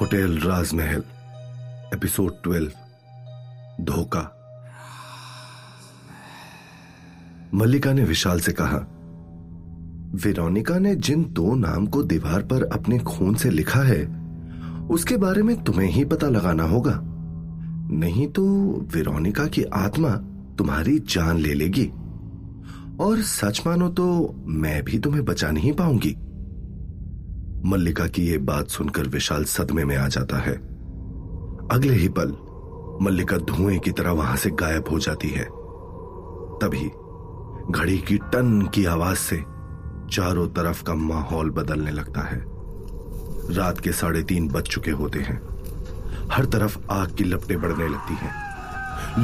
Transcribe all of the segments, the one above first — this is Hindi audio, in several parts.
होटल राजमहल, एपिसोड ट्वेल्व, धोखा। मल्लिका ने विशाल से कहा, वेरोनिका ने जिन दो नाम को दीवार पर अपने खून से लिखा है, उसके बारे में तुम्हें ही पता लगाना होगा। नहीं तो वेरोनिका की आत्मा तुम्हारी जान ले लेगी। और सच मानो तो मैं भी तुम्हें बचा नहीं पाऊँगी। मल्लिका की यह बात सुनकर विशाल सदमे में आ जाता है। अगले ही पल मल्लिका धुएँ की तरह वहाँ से गायब हो जाती है। तभी घड़ी की टन की आवाज़ से चारों तरफ़ का माहौल बदलने लगता है। रात के साढ़े तीन बज चुके होते हैं। हर तरफ़ आग की लपटें बढ़ने लगती हैं।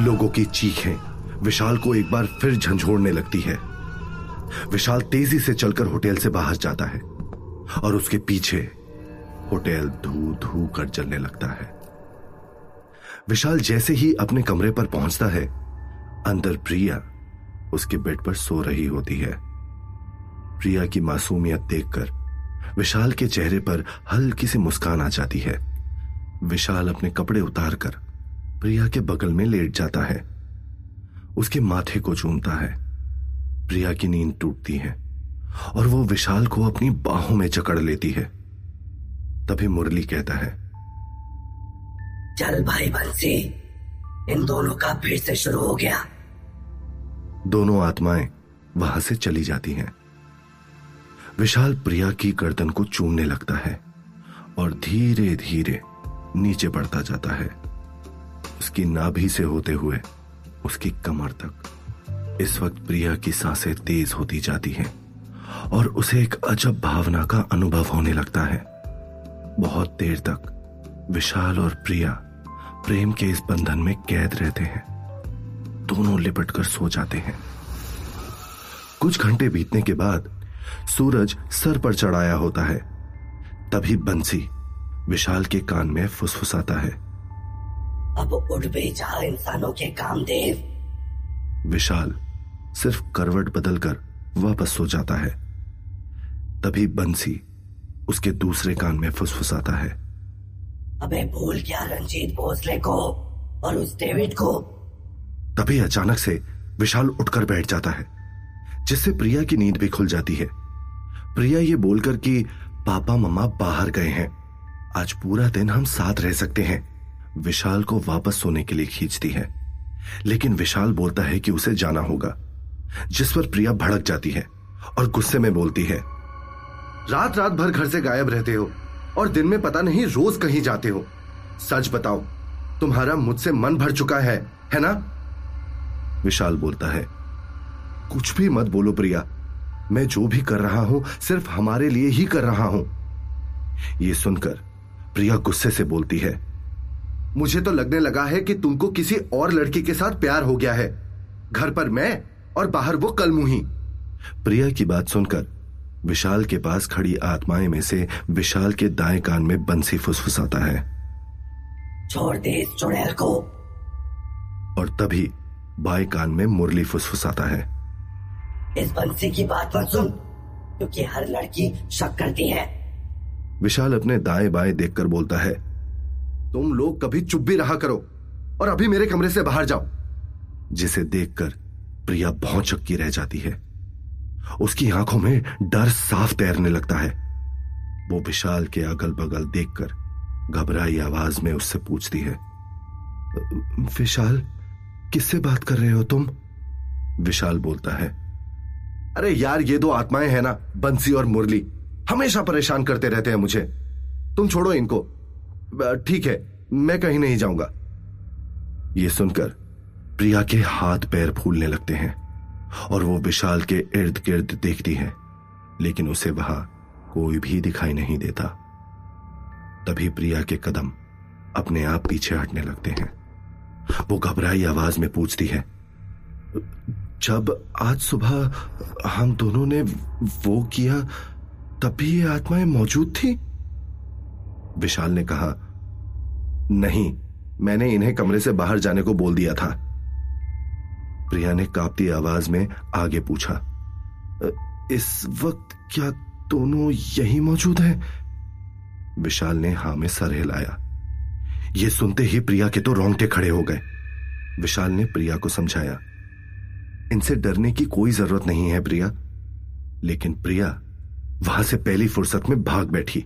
लोगों की चीखें विशाल को एक बार फिर झंझोड़ने लगती है। विशाल तेज़ी से चलकर होटल से बाहर जाता है और उसके पीछे होटल धू धू कर जलने लगता है। विशाल जैसे ही अपने कमरे पर पहुँचता है, अंदर प्रिया उसके बेड पर सो रही होती है। प्रिया की मासूमियत देखकर विशाल के चेहरे पर हल्की सी मुस्कान आ जाती है। विशाल अपने कपड़े उतारकर प्रिया के बगल में लेट जाता है। उसके माथे को चूमता है। प्रिया की नींद टूटती है और वो विशाल को अपनी बाहों में जकड़ लेती है। तभी मुरली कहता है चल भाई बंसी इन दोनों का फिर से शुरू हो गया। दोनों आत्माएँ वहाँ से चली जाती हैं। विशाल प्रिया की गर्दन को चूमने लगता है और धीरे धीरे नीचे बढ़ता जाता है। उसकी नाभि से होते हुए उसकी कमर तक। इस वक्त प्रिया की साँसें तेज होती जाती हैं और उसे एक अजब भावना का अनुभव होने लगता है। बहुत देर तक विशाल और प्रिया प्रेम के इस बंधन में कैद रहते हैं। दोनों लिपट कर सो जाते हैं। कुछ घंटे बीतने के बाद सूरज सर पर चढ़ाया होता है। तभी बंसी विशाल के कान में फुसफुसाता है। अब उठ भी जा इंसानों के काम देव विशाल सिर्फ़ करवट बदलकर वापस सो जाता है। तभी बंसी उसके दूसरे कान में फुसफुसाता है। अबे भूल गया रंजीत भोसले को और उस डेविड को? तभी अचानक से विशाल उठकर बैठ जाता है जिससे प्रिया की नींद भी खुल जाती है। प्रिया ये बोलकर कि पापा मम्मा बाहर गए हैं। आज पूरा दिन हम साथ रह सकते हैं। विशाल को वापस सोने के लिए खींचती है। लेकिन विशाल बोलता है कि उसे जाना होगा, जिस पर प्रिया भड़क जाती है और गुस्से में बोलती है रात रात भर घर से गायब रहते हो और दिन में पता नहीं रोज कहीं जाते हो। सच बताओ, तुम्हारा मुझसे मन भर चुका है है ना? विशाल बोलता है, कुछ भी मत बोलो प्रिया, मैं जो भी कर रहा हूँ सिर्फ़ हमारे लिए ही कर रहा हूँ। यह सुनकर प्रिया गुस्से से बोलती है मुझे तो लगने लगा है कि तुमको किसी और लड़की के साथ प्यार हो गया है। घर पर मैं और बाहर वो कलमुही प्रिया की बात सुनकर विशाल के पास खड़ी आत्माएँ में से विशाल के दाएँ कान में बंसी फुसफुसाता है। छोड़ दे इस चुड़ैल को। और तभी बाएँ कान में मुरली फुसफुसाता है। इस बंसी की बात मत सुन क्योंकि हर लड़की शक करती है। विशाल अपने दाएँ बाएँ देखकर बोलता है तुम लोग कभी चुप भी रहा करो और अभी मेरे कमरे से बाहर जाओ। जिसे देखकर प्रिया भौचक्की रह जाती है। उसकी आँखों में डर साफ़ तैरने लगता है। वो विशाल के अगल बगल देखकर घबराई आवाज़ में उससे पूछती है, विशाल, किससे बात कर रहे हो तुम? विशाल बोलता है, अरे यार, ये दो आत्माएँ हैं ना, बंसी और मुरली। हमेशा परेशान करते रहते हैं मुझे। तुम छोड़ो इनको। ठीक है मैं कहीं नहीं जाऊँगा। ये सुनकर प्रिया के हाथ पैर फूलने लगते हैं और वो विशाल के इर्द गिर्द देखती है, लेकिन उसे वहाँ कोई भी दिखाई नहीं देता। तभी प्रिया के कदम अपने आप पीछे हटने लगते हैं। वो घबराई आवाज़ में पूछती है, जब आज सुबह हम दोनों ने वो किया तभी ये आत्माएँ मौजूद थी? विशाल ने कहा नहीं, मैंने इन्हें कमरे से बाहर जाने को बोल दिया था। प्रिया ने कांपती आवाज़ में आगे पूछा इस वक्त क्या दोनों यही मौजूद हैं? विशाल ने हा में सर हिलाया यह सुनते ही प्रिया के तो रोंगटे खड़े हो गए। विशाल ने प्रिया को समझाया, इनसे डरने की कोई ज़रूरत नहीं है प्रिया। लेकिन प्रिया वहाँ से पहली फुर्सत में भाग बैठी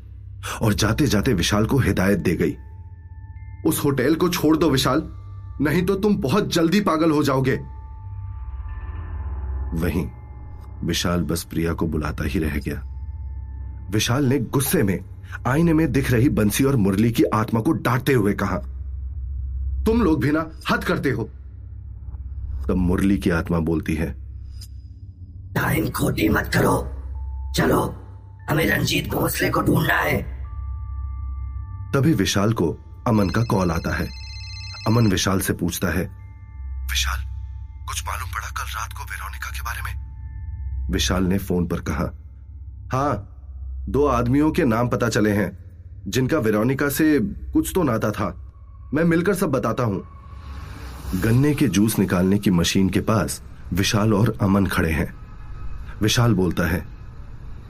और जाते जाते विशाल को हिदायत दे गई। उस होटल को छोड़ दो विशाल। नहीं तो तुम बहुत जल्दी पागल हो जाओगे। वहीं विशाल बस प्रिया को बुलाता ही रह गया। विशाल ने गुस्से में आईने में दिख रही बंसी और मुरली की आत्मा को डांटते हुए कहा तुम लोग भी ना हद करते हो। तब मुरली की आत्मा बोलती है टाइम खोटी मत करो। चलो हमें रंजीत भोसले को ढूंढना है। तभी विशाल को अमन का कॉल आता है। अमन विशाल से पूछता है। विशाल कुछ मालूम पड़ा कल रात को वेरोनिका के बारे में? विशाल ने फ़ोन पर कहा हाँ दो आदमियों के नाम पता चले हैं जिनका वेरोनिका से कुछ तो नाता था। मैं मिलकर सब बताता हूँ। गन्ने के जूस निकालने की मशीन के पास विशाल और अमन खड़े हैं। विशाल बोलता है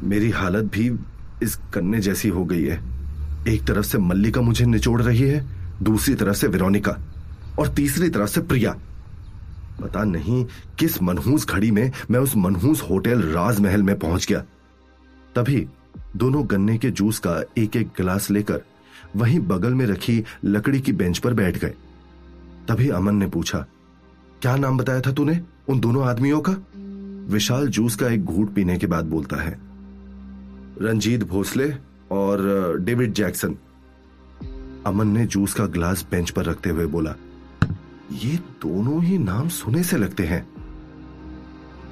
मेरी हालत भी इस गन्ने जैसी हो गई है। एक तरफ़ से मल्लिका मुझे निचोड़ रही है, दूसरी तरफ़ से विरोनिका, और तीसरी तरफ़ से प्रिया। पता नहीं किस मनहूस घड़ी में मैं उस मनहूस होटल राजमहल में पहुँच गया। तभी दोनों गन्ने के जूस का एक एक गिलास लेकर वहीं बगल में रखी लकड़ी की बेंच पर बैठ गए। तभी अमन ने पूछा, क्या नाम बताया था तूने उन दोनों आदमियों का? विशाल जूस का एक घूट पीने के बाद बोलता है, रंजीत भोसले और डेविड जैक्सन। अमन ने जूस का ग्लास बेंच पर रखते हुए बोला, ये दोनों ही नाम सुने से लगते हैं।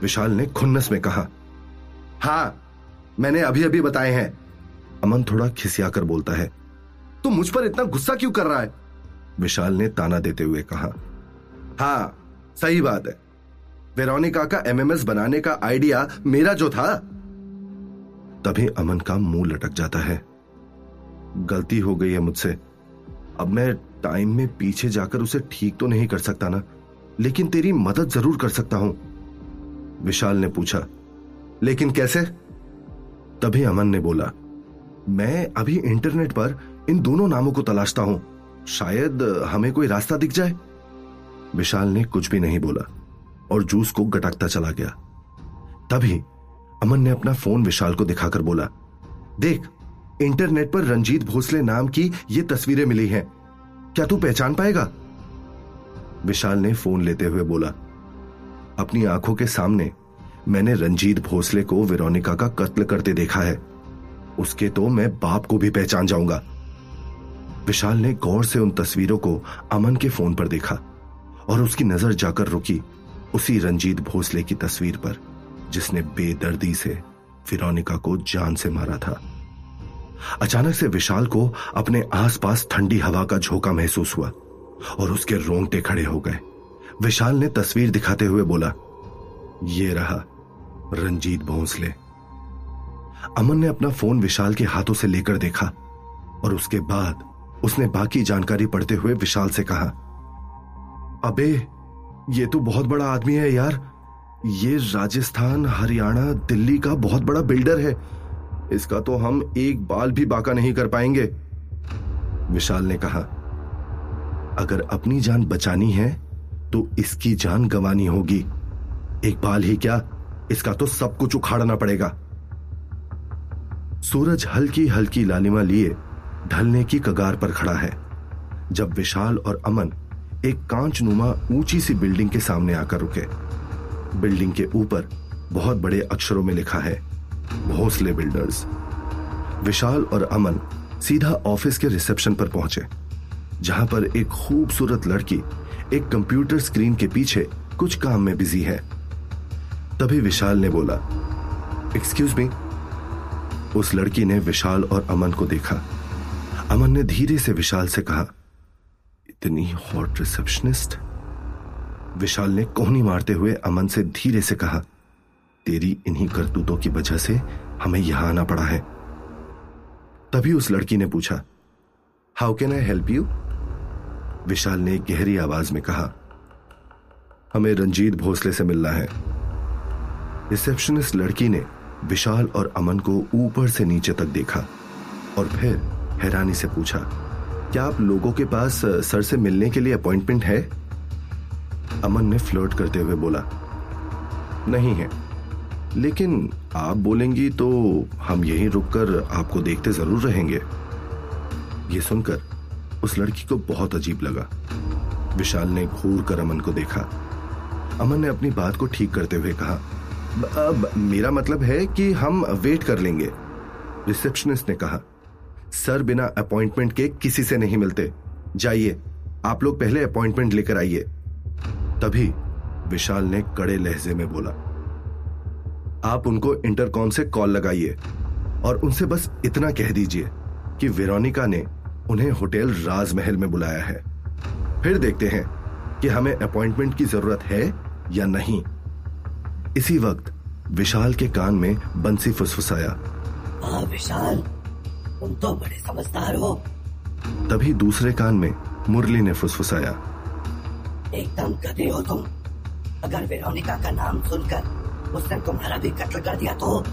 विशाल ने खुन्नस में कहा, हाँ, मैंने अभी अभी बताए हैं। अमन थोड़ा खिसिया कर बोलता है तो मुझ पर इतना गुस्सा क्यों कर रहा है? विशाल ने ताना देते हुए कहा, हाँ, सही बात है। वेरोनिका का एमएमएस बनाने का आइडिया मेरा जो था तभी अमन का मुँह लटक जाता है। गलती हो गई है मुझसे। अब मैं टाइम में पीछे जाकर उसे ठीक तो नहीं कर सकता ना, लेकिन तेरी मदद ज़रूर कर सकता हूँ। विशाल ने पूछा, लेकिन कैसे? तभी अमन ने बोला, मैं अभी इंटरनेट पर इन दोनों नामों को तलाशता हूँ। शायद हमें कोई रास्ता दिख जाए? विशाल ने कुछ भी नहीं बोला और जूस को गटकता चला गया। तभी अमन ने अपना फ़ोन विशाल को दिखाकर बोला, देख, इंटरनेट पर रंजीत भोसले नाम की ये तस्वीरें मिली हैं। क्या तू पहचान पाएगा? विशाल ने फ़ोन लेते हुए बोला, अपनी आँखों के सामने मैंने रंजीत भोसले को विरोनिका का कत्ल करते देखा है। उसके तो मैं बाप को भी पहचान जाऊँगा। विशाल ने गौर से उन तस्वीरों को अमन के फ़ोन पर देखा और उसकी नज़र जाकर रुकी उसी रंजीत भोसले की तस्वीर पर। जिसने बेदर्दी से फिरोनिका को जान से मारा था। अचानक से विशाल को अपने आसपास ठंडी हवा का झोंका महसूस हुआ और उसके रोंगटे खड़े हो गए। विशाल ने तस्वीर दिखाते हुए बोला, ये रहा रंजीत भोंसले। अमन ने अपना फ़ोन विशाल के हाथों से लेकर देखा और उसके बाद उसने बाकी जानकारी पढ़ते हुए विशाल से कहा, अबे, ये तो बहुत बड़ा आदमी है यार। ये राजस्थान, हरियाणा, दिल्ली का बहुत बड़ा बिल्डर है। इसका तो हम एक बाल भी बाका नहीं कर पाएँगे, विशाल ने कहा। अगर अपनी जान बचानी है तो इसकी जान गंवानी होगी। एक बाल ही क्या? इसका तो सब कुछ उखाड़ना पड़ेगा। सूरज हल्की हल्की लालिमा लिए ढलने की कगार पर खड़ा है, जब विशाल और अमन एक कांचनुमा ऊँची सी बिल्डिंग के सामने आकर रुके। बिल्डिंग के ऊपर बहुत बड़े अक्षरों में लिखा है, भोसले बिल्डर्स। विशाल और अमन सीधा ऑफ़िस के रिसेप्शन पर पहुँचे, जहाँ पर एक खूबसूरत लड़की एक कंप्यूटर स्क्रीन के पीछे कुछ काम में बिज़ी है। तभी विशाल ने बोला एक्सक्यूज मी उस लड़की ने विशाल और अमन को देखा। अमन ने धीरे से विशाल से कहा, इतनी हॉट रिसेप्शनिस्ट? विशाल ने कोहनी मारते हुए अमन से धीरे से कहा, तेरी इन्हीं करतूतों की वजह से हमें यहाँ आना पड़ा है। तभी उस लड़की ने पूछा how can I help you Vishal ने गहरी आवाज़ में कहा, हमें रंजीत भोसले से मिलना है। रिसेप्शनिस्ट लड़की ने विशाल और अमन को ऊपर से नीचे तक देखा और फिर हैरानी से पूछा, क्या आप लोगों के पास सर से मिलने के लिए अपॉइंटमेंट है? अमन ने फ्लर्ट करते हुए बोला, नहीं है। लेकिन आप बोलेंगी तो हम यहीं रुककर आपको देखते ज़रूर रहेंगे। यह सुनकर उस लड़की को बहुत अजीब लगा। विशाल ने घूर कर अमन को देखा। अमन ने अपनी बात को ठीक करते हुए कहा, अब मेरा मतलब है कि हम वेट कर लेंगे। रिसेप्शनिस्ट ने कहा, सर बिना अपॉइंटमेंट के किसी से नहीं मिलते। जाइए, आप लोग पहले अपॉइंटमेंट लेकर आइए। तभी विशाल ने कड़े लहजे में बोला आप उनको इंटरकॉम से कॉल लगाइए और उनसे बस इतना कह दीजिए कि वेरोनिका ने उन्हें होटल राजमहल में बुलाया है। फिर देखते हैं कि हमें अपॉइंटमेंट की ज़रूरत है या नहीं। इसी वक्त विशाल के कान में बंसी फुसफुसाया हाँ विशाल तुम तो बड़े समझदार हो। तभी दूसरे कान में मुरली ने फुसफुसाया एकदम गधे हो तुम। अगर वेरोनिका का नाम सुनकर उसने तुम्हारा भी कत्ल कर दिया तो?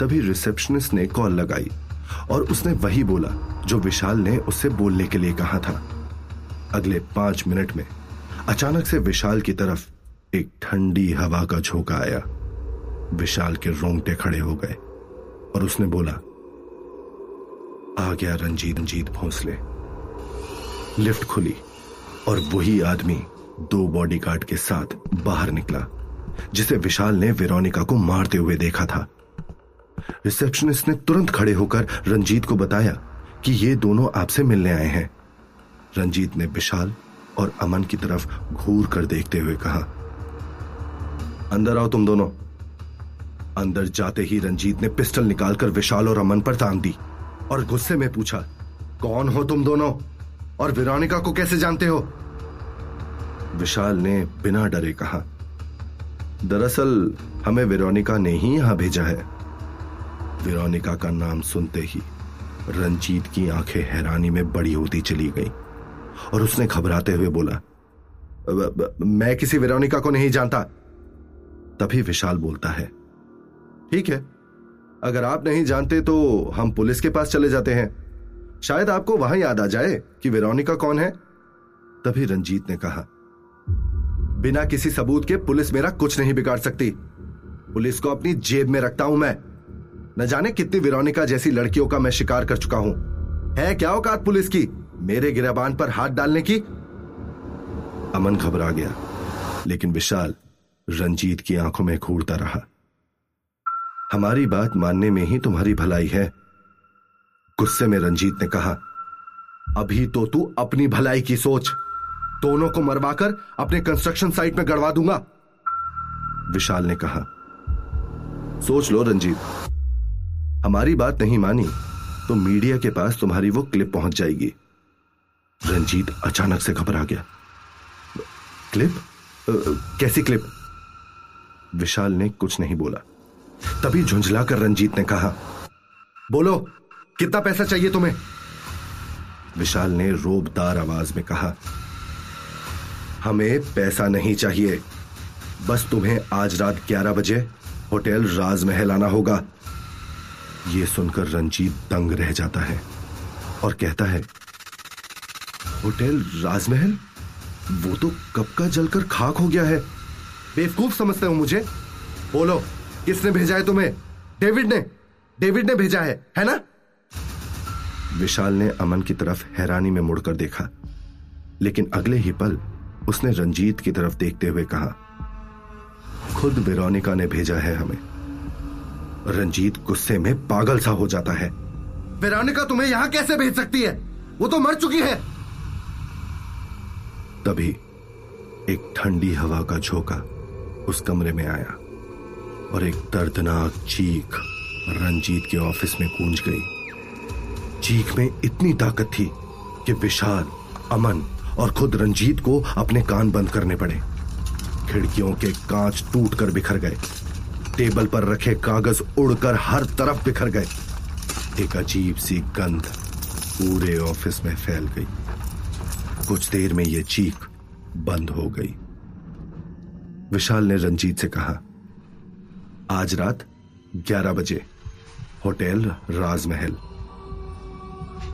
तभी रिसेप्शनिस्ट ने कॉल लगाई और उसने वही बोला जो विशाल ने उससे बोलने के लिए कहा था। अगले पाँच मिनट में अचानक से विशाल की तरफ़ एक ठंडी हवा का झोंका आया। विशाल के रोंगटे खड़े हो गए और उसने बोला, आ गया रंजीत रंजीत, भोंसले। लिफ्ट खुली और वही आदमी दो बॉडीगार्ड के साथ बाहर निकला, जिसे विशाल ने वेरोनिका को मारते हुए देखा था। रिसेप्शनिस्ट ने तुरंत खड़े होकर रंजीत को बताया कि ये दोनों आपसे मिलने आए हैं। रंजीत ने विशाल और अमन की तरफ़ घूर कर देखते हुए कहा, अंदर आओ तुम दोनों। अंदर जाते ही रंजीत ने पिस्टल निकालकर विशाल और अमन पर तांग दी और गुस्से में पूछा, कौन हो तुम दोनों? और विरानिका को कैसे जानते हो? विशाल ने बिना डरे कहा, दरअसल, हमें वेरोनिका ने ही यहाँ भेजा है। वेरोनिका का नाम सुनते ही रंजीत की आँखें हैरानी में बड़ी होती चली गई और उसने घबराते हुए बोला मैं किसी वेरोनिका को नहीं जानता। तभी विशाल बोलता है, ठीक है, अगर आप नहीं जानते तो हम पुलिस के पास चले जाते हैं। शायद आपको वहाँ याद आ जाए कि वेरोनिका कौन है? तभी रंजीत ने कहा बिना किसी सबूत के पुलिस मेरा कुछ नहीं बिगाड़ सकती। पुलिस को अपनी जेब में रखता हूँ मैं। न जाने कितनी विरोनिका जैसी लड़कियों का मैं शिकार कर चुका हूँ। है क्या औकात पुलिस की? मेरे गिरबान पर हाथ डालने की? अमन घबरा गया, लेकिन विशाल रंजीत की आँखों में घूरता रहा। हमारी बात मानने में ही तुम्हारी भलाई है, गुस्से में रंजीत ने कहा। अभी तो तू अपनी भलाई की सोच। दोनों को मरवाकर अपने कंस्ट्रक्शन साइट में गड़वा दूँगा। विशाल ने कहा सोच लो रंजीत। हमारी बात नहीं मानी तो मीडिया के पास तुम्हारी वो क्लिप पहुँच जाएगी। रंजीत अचानक से घबरा गया। क्लिप आ, कैसी क्लिप विशाल ने कुछ नहीं बोला। तभी झुंझलाकर रंजीत ने कहा बोलो कितना पैसा चाहिए तुम्हें? विशाल ने रोबदार आवाज़ में कहा हमें पैसा नहीं चाहिए। बस तुम्हें आज रात 11 बजे होटल राजमहल आना होगा। यह सुनकर रंजीत दंग रह जाता है और कहता है, होटल राजमहल? वो तो कब का जलकर खाक हो गया है। बेवकूफ़ समझते हो मुझे। बोलो, किसने भेजा है तुम्हें? डेविड ने। डेविड ने भेजा है है ना? विशाल ने अमन की तरफ़ हैरानी में मुड़कर देखा। लेकिन अगले ही पल उसने रंजीत की तरफ़ देखते हुए कहा खुद बेरोनिका ने भेजा है हमें। रंजीत गुस्से में पागल सा हो जाता है। वेरानिका तुम्हें यहाँ कैसे भेज सकती है? वो तो मर चुकी है। तभी एक ठंडी हवा का झोंका उस कमरे में आया और एक दर्दनाक चीख रंजीत के ऑफ़िस में गूंज गई। चीख में इतनी ताकत थी कि विशाल अमन और खुद रंजीत को अपने कान बंद करने पड़े। खिड़कियों के कांच टूटकर बिखर गए। टेबल पर रखे कागज़ उड़कर हर तरफ़ बिखर गए। एक अजीब सी गंध पूरे ऑफ़िस में फैल गई। कुछ देर में यह चीख बंद हो गई। विशाल ने रंजीत से कहा, आज रात ग्यारह बजे होटल राजमहल।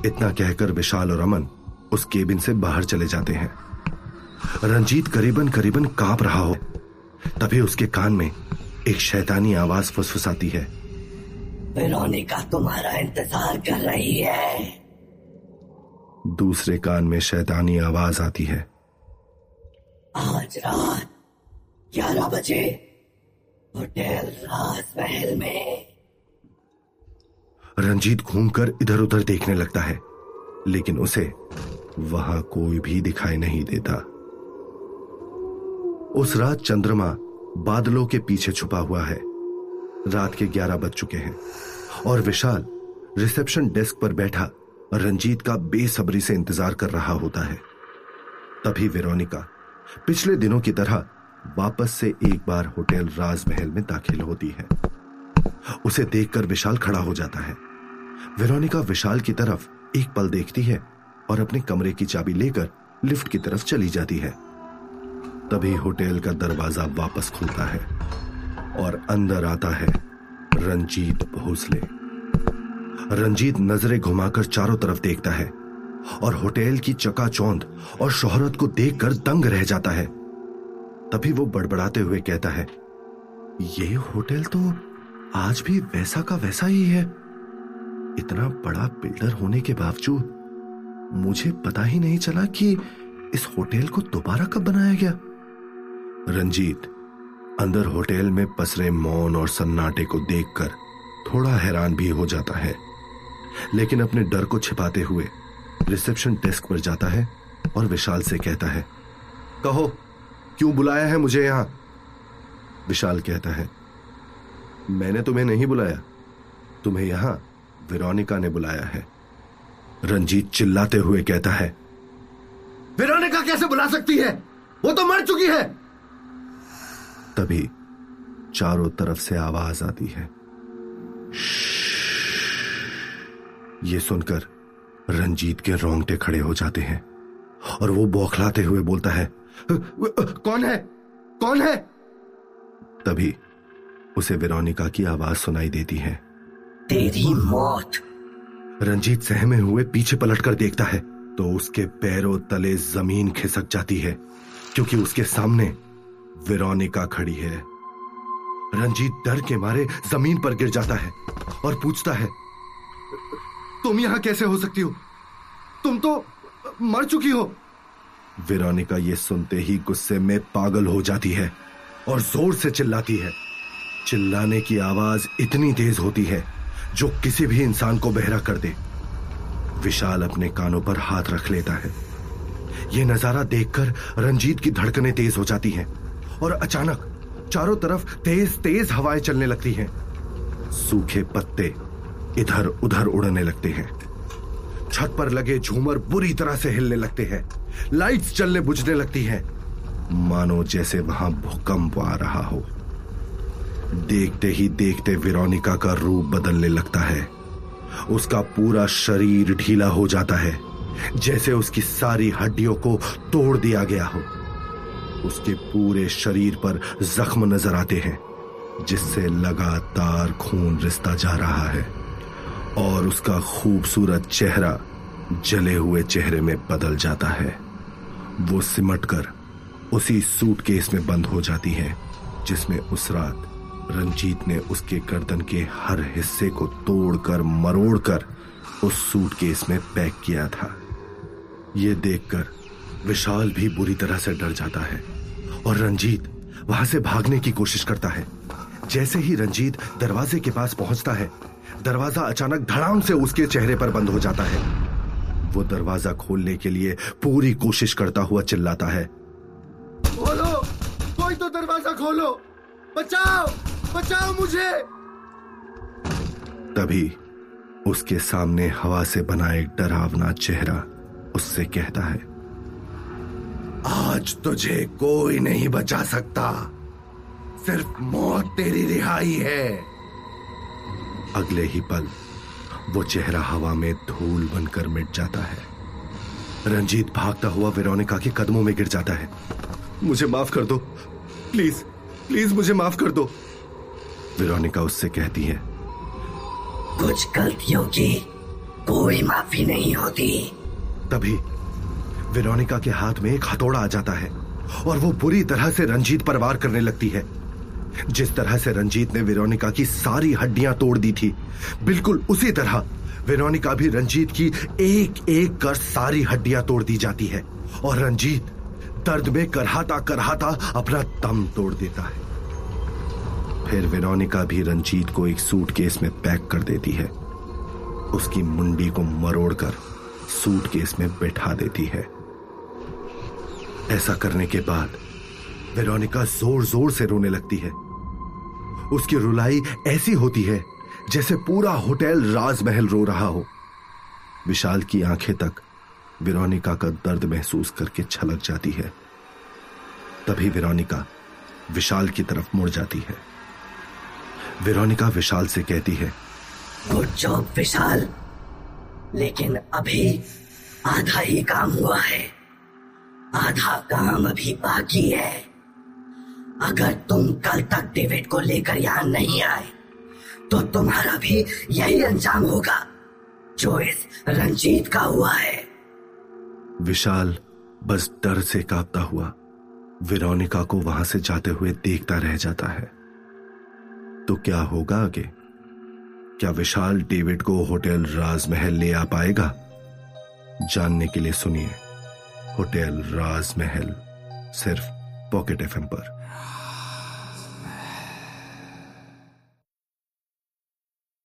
इतना कहकर विशाल और अमन उस केबिन से बाहर चले जाते हैं। रंजीत करीबन करीबन काँप रहा हो। तभी उसके कान में एक शैतानी आवाज़ फुसफुसाती है। वेरोनिका तुम्हारा इंतज़ार कर रही है। दूसरे कान में शैतानी आवाज़ आती है। आज रात ग्यारह बजे होटल राजमहल में। रंजीत घूमकर इधर उधर देखने लगता है लेकिन उसे वहाँ कोई भी दिखाई नहीं देता। उस रात चंद्रमा बादलों के पीछे छुपा हुआ है। रात के ग्यारह बज चुके हैं और विशाल रिसेप्शन डेस्क पर बैठा रंजीत का बेसब्री से इंतज़ार कर रहा होता है। तभी वेरोनिका पिछले दिनों की तरह वापस से एक बार होटल राजमहल में दाखिल होती है। उसे देखकर विशाल खड़ा हो जाता है। वेरोनिका विशाल की तरफ़ एक पल देखती है और अपने कमरे की चाबी लेकर लिफ्ट की तरफ़ चली जाती है। तभी होटल का दरवाज़ा वापस खुलता है और अंदर आता है रंजीत भोसले। रंजीत नज़रें घुमाकर चारों तरफ़ देखता है और होटल की चकाचौंध और शोहरत को देखकर दंग रह जाता है। तभी वो बड़बड़ाते हुए कहता है, ये होटल तो आज भी वैसा का वैसा ही है। इतना बड़ा बिल्डर होने के बावजूद मुझे पता ही नहीं चला कि इस होटल को दोबारा कब बनाया गया। रंजीत, अंदर होटल में पसरे मौन और सन्नाटे को देखकर थोड़ा हैरान भी हो जाता है। लेकिन अपने डर को छिपाते हुए रिसेप्शन डेस्क पर जाता है और विशाल से कहता है, कहो, क्यों बुलाया है मुझे यहाँ? विशाल कहता है, मैंने तुम्हें नहीं बुलाया, तुम्हें यहाँ विरोनिका ने बुलाया है। रंजीत चिल्लाते हुए कहता है विरोनिका कैसे बुला सकती है? वो तो मर चुकी है। तभी चारों तरफ़ से आवाज़ आती है। ये सुनकर रंजीत के रोंगटे खड़े हो जाते हैं और वो बौखलाते हुए बोलता है कौन है? कौन है? तभी उसे विरोनिका की आवाज़ सुनाई देती है। तेरी मौत रंजीत सहमे हुए पीछे पलटकर देखता है तो उसके पैरों तले ज़मीन खिसक जाती है, क्योंकि उसके सामने विरोनिका खड़ी है। रंजीत डर के मारे ज़मीन पर गिर जाता है और पूछता है, तुम यहाँ कैसे हो सकती हो? तुम तो मर चुकी हो। विरोनिका ये सुनते ही गुस्से में पागल हो जाती है और ज़ोर से चिल्लाती है। चिल्लाने की आवाज़ इतनी तेज होती है जो किसी भी इंसान को बहरा कर दे, विशाल अपने कानों पर हाथ रख लेता है। यह नज़ारा देखकर रंजीत की धड़कनें तेज हो जाती हैं और अचानक चारों तरफ़ तेज तेज हवाएँ चलने लगती हैं। सूखे पत्ते इधर उधर उड़ने लगते हैं। छत पर लगे झूमर बुरी तरह से हिलने लगते हैं। लाइट्स चलने बुझने लगती हैं। मानो जैसे वहाँ भूकंप आ रहा हो। देखते ही देखते विरोनिका का रूप बदलने लगता है। उसका पूरा शरीर ढीला हो जाता है, जैसे उसकी सारी हड्डियों को तोड़ दिया गया हो। उसके पूरे शरीर पर जख्म नज़र आते हैं, जिससे लगातार खून रिश्ता जा रहा है और उसका खूबसूरत चेहरा जले हुए चेहरे में बदल जाता है। वो सिमटकर उसी सूटकेस में बंद हो जाती है, जिसमें उस रात रंजीत ने उसके गर्दन के हर हिस्से को तोड़कर, मरोड़कर उस सूटकेस में पैक किया था। ये देखकर विशाल भी बुरी तरह से डर जाता है और रंजीत वहाँ से भागने की कोशिश करता है। जैसे ही रंजीत दरवाजे के पास पहुँचता है, दरवाज़ा अचानक धड़ाम से उसके चेहरे पर बंद हो जाता है। वो दरवाज़ा खोलने के लिए पूरी कोशिश करता हुआ चिल्लाता है। खोलो, कोई तो दरवाज़ा खोलो। बचाओ। बचाओ मुझे। तभी उसके सामने हवा से बना एक डरावना चेहरा उससे कहता है आज तुझे कोई नहीं बचा सकता। सिर्फ़ मौत तेरी रिहाई है। अगले ही पल वो चेहरा हवा में धूल बनकर मिट जाता है। रंजीत भागता हुआ वेरोनिका के कदमों में गिर जाता है। मुझे माफ़ कर दो। प्लीज़ प्लीज़ मुझे माफ़ कर दो। वेरोनिका उससे कहती है। कुछ गलतियों की कोई माफ़ी नहीं होती। तभी वेरोनिका के हाथ में एक हथौड़ा आ जाता है और वो बुरी तरह से रंजीत पर वार करने लगती है। जिस तरह से रंजीत ने वेरोनिका की सारी हड्डियाँ तोड़ दी थी बिल्कुल उसी तरह वेरोनिका भी रंजीत की एक एक कर सारी हड्डियाँ तोड़ दी जाती है और रंजीत दर्द में करहाता करहाता अपना दम तोड़ देता है। फिर वेरोनिका भी रंजीत को एक सूटकेस में पैक कर देती है। उसकी मुंडी को मरोड़कर सूटकेस में बैठा देती है। ऐसा करने के बाद वेरोनिका ज़ोर ज़ोर से रोने लगती है। उसकी रुलाई ऐसी होती है जैसे पूरा होटल राजमहल रो रहा हो। विशाल की आँखें तक वेरोनिका का दर्द महसूस करके छलक जाती है। तभी वेरोनिका विशाल की तरफ़ मुड़ जाती है। वेरोनिका विशाल से कहती है गुड जॉब विशाल। लेकिन अभी आधा ही काम हुआ है। आधा काम अभी बाकी है। अगर तुम कल तक डेविड को लेकर यहाँ नहीं आए तो तुम्हारा भी यही अंजाम होगा जो इस रंजीत का हुआ है। विशाल बस डर से कांपता हुआ विरोनिका को वहाँ से जाते हुए देखता रह जाता है। तो क्या होगा आगे? क्या विशाल डेविड को होटल राजमहल ले आ पाएगा? जानने के लिए सुनिए, होटल राजमहल, सिर्फ़ पॉकेट एफएम पर।